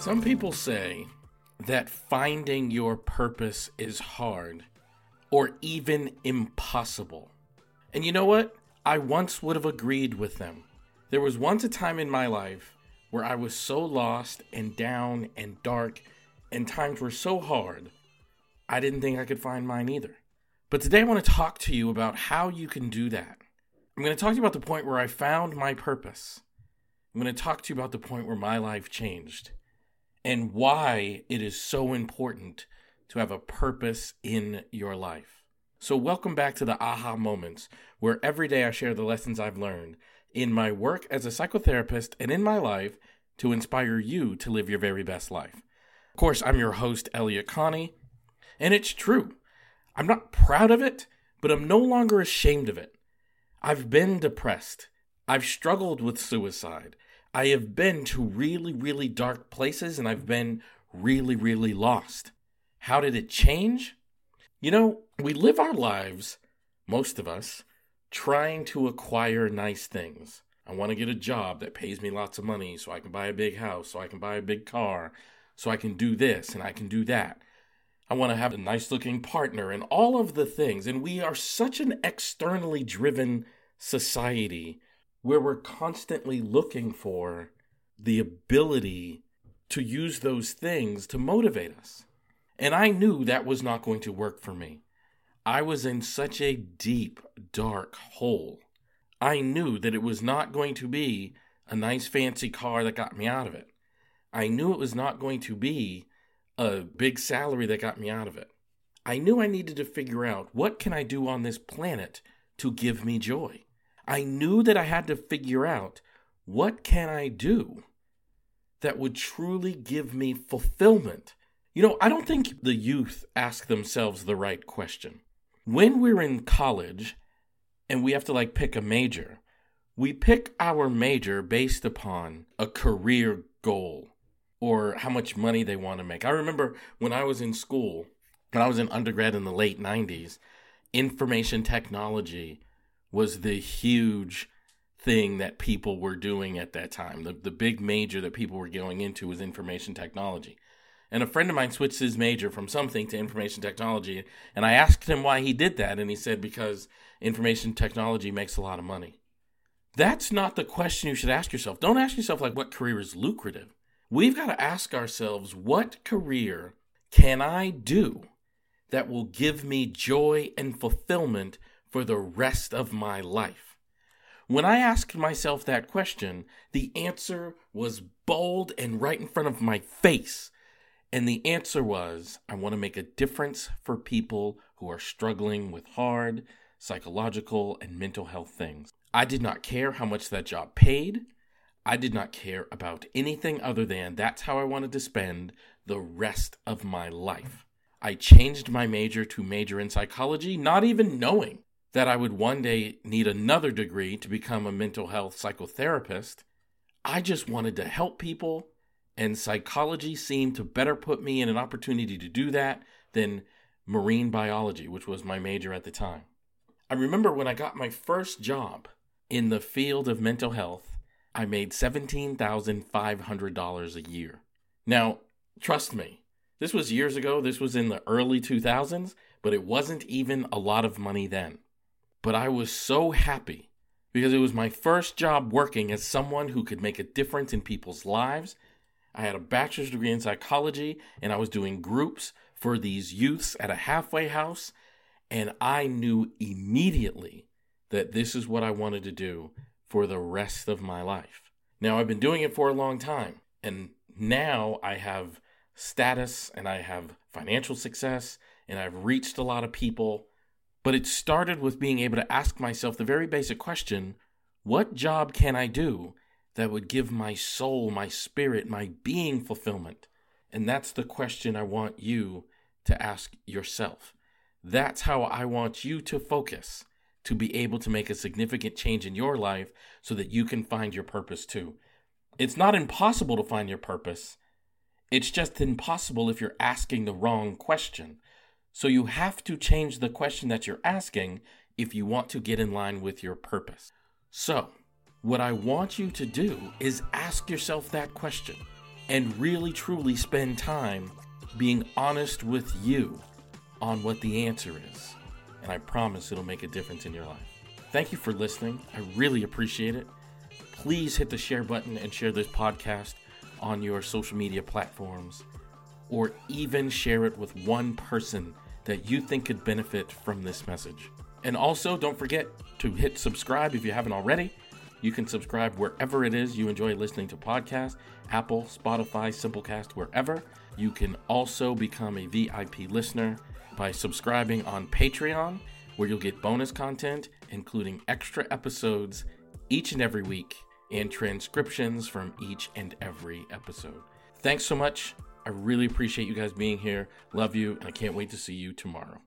Some people say that finding your purpose is hard or even impossible. And you know what? I once would have agreed with them. There was once a time in my life where I was so lost and down and dark, and times were so hard, I didn't think I could find mine either. But today I want to talk to you about how you can do that. I'm going to talk to you about the point where I found my purpose. I'm going to talk to you about the point where my life changed and why it is so important to have a purpose in your life. So, welcome back to the Aha Moments, where every day I share the lessons I've learned in my work as a psychotherapist and in my life to inspire you to live your very best life. Of course, I'm your host, Elliott Connie, and it's true. I'm not proud of it, but I'm no longer ashamed of it. I've been depressed. I've struggled with suicide. I have been to really, really dark places and I've been really, really lost. How did it change? You know, we live our lives, most of us, trying to acquire nice things. I want to get a job that pays me lots of money so I can buy a big house, so I can buy a big car, so I can do this and I can do that. I want to have a nice looking partner and all of the things. And we are such an externally driven society where we're constantly looking for the ability to use those things to motivate us. And I knew that was not going to work for me. I was in such a deep, dark hole. I knew that it was not going to be a nice, fancy car that got me out of it. I knew it was not going to be a big salary that got me out of it. I knew I needed to figure out what can I do on this planet to give me joy. I knew that I had to figure out what can I do that would truly give me fulfillment. You know, I don't think the youth ask themselves the right question. When we're in college and we have to like pick a major, we pick our major based upon a career goal or how much money they want to make. I remember when I was in school, when I was in undergrad in the late 90s, information technology was the huge thing that people were doing at that time. The, the big major that people were going into was information technology. And a friend of mine switched his major from something to information technology. And I asked him why he did that. And he said, because information technology makes a lot of money. That's not the question you should ask yourself. Don't ask yourself, like, what career is lucrative? We've got to ask ourselves, what career can I do that will give me joy and fulfillment for the rest of my life? When I asked myself that question, the answer was bold and right in front of my face. And the answer was I want to make a difference for people who are struggling with hard psychological and mental health things. I did not care how much that job paid. I did not care about anything other than that's how I wanted to spend the rest of my life. I changed my major to major in psychology, not even knowing that I would one day need another degree to become a mental health psychotherapist. I just wanted to help people, and psychology seemed to better put me in an opportunity to do that than marine biology, which was my major at the time. I remember when I got my first job in the field of mental health, I made $17,500 a year. Now, trust me, this was years ago. This was in the early 2000s, but it wasn't even a lot of money then. But I was so happy because it was my first job working as someone who could make a difference in people's lives. I had a bachelor's degree in psychology and I was doing groups for these youths at a halfway house. And I knew immediately that this is what I wanted to do for the rest of my life. Now, I've been doing it for a long time, and now I have status and I have financial success and I've reached a lot of people but it started with being able to ask myself the very basic question what job can I do that would give my soul, my spirit, my being fulfillment? And that's the question I want you to ask yourself. That's how I want you to focus to be able to make a significant change in your life so that you can find your purpose too. It's not impossible to find your purpose. It's just impossible if you're asking the wrong question. So you have to change the question that you're asking if you want to get in line with your purpose. So, what I want you to do is ask yourself that question and really truly spend time being honest with you on what the answer is. And I promise it'll make a difference in your life. Thank you for listening. I really appreciate it. Please hit the share button and share this podcast on your social media platforms, or even share it with one person that you think could benefit from this message. And also, don't forget to hit subscribe if you haven't already. You can subscribe wherever it is you enjoy listening to podcasts Apple, Spotify, Simplecast, wherever. You can also become a VIP listener by subscribing on Patreon, where you'll get bonus content, including extra episodes each and every week and transcriptions from each and every episode. Thanks so much. I really appreciate you guys being here. Love you, and I can't wait to see you tomorrow.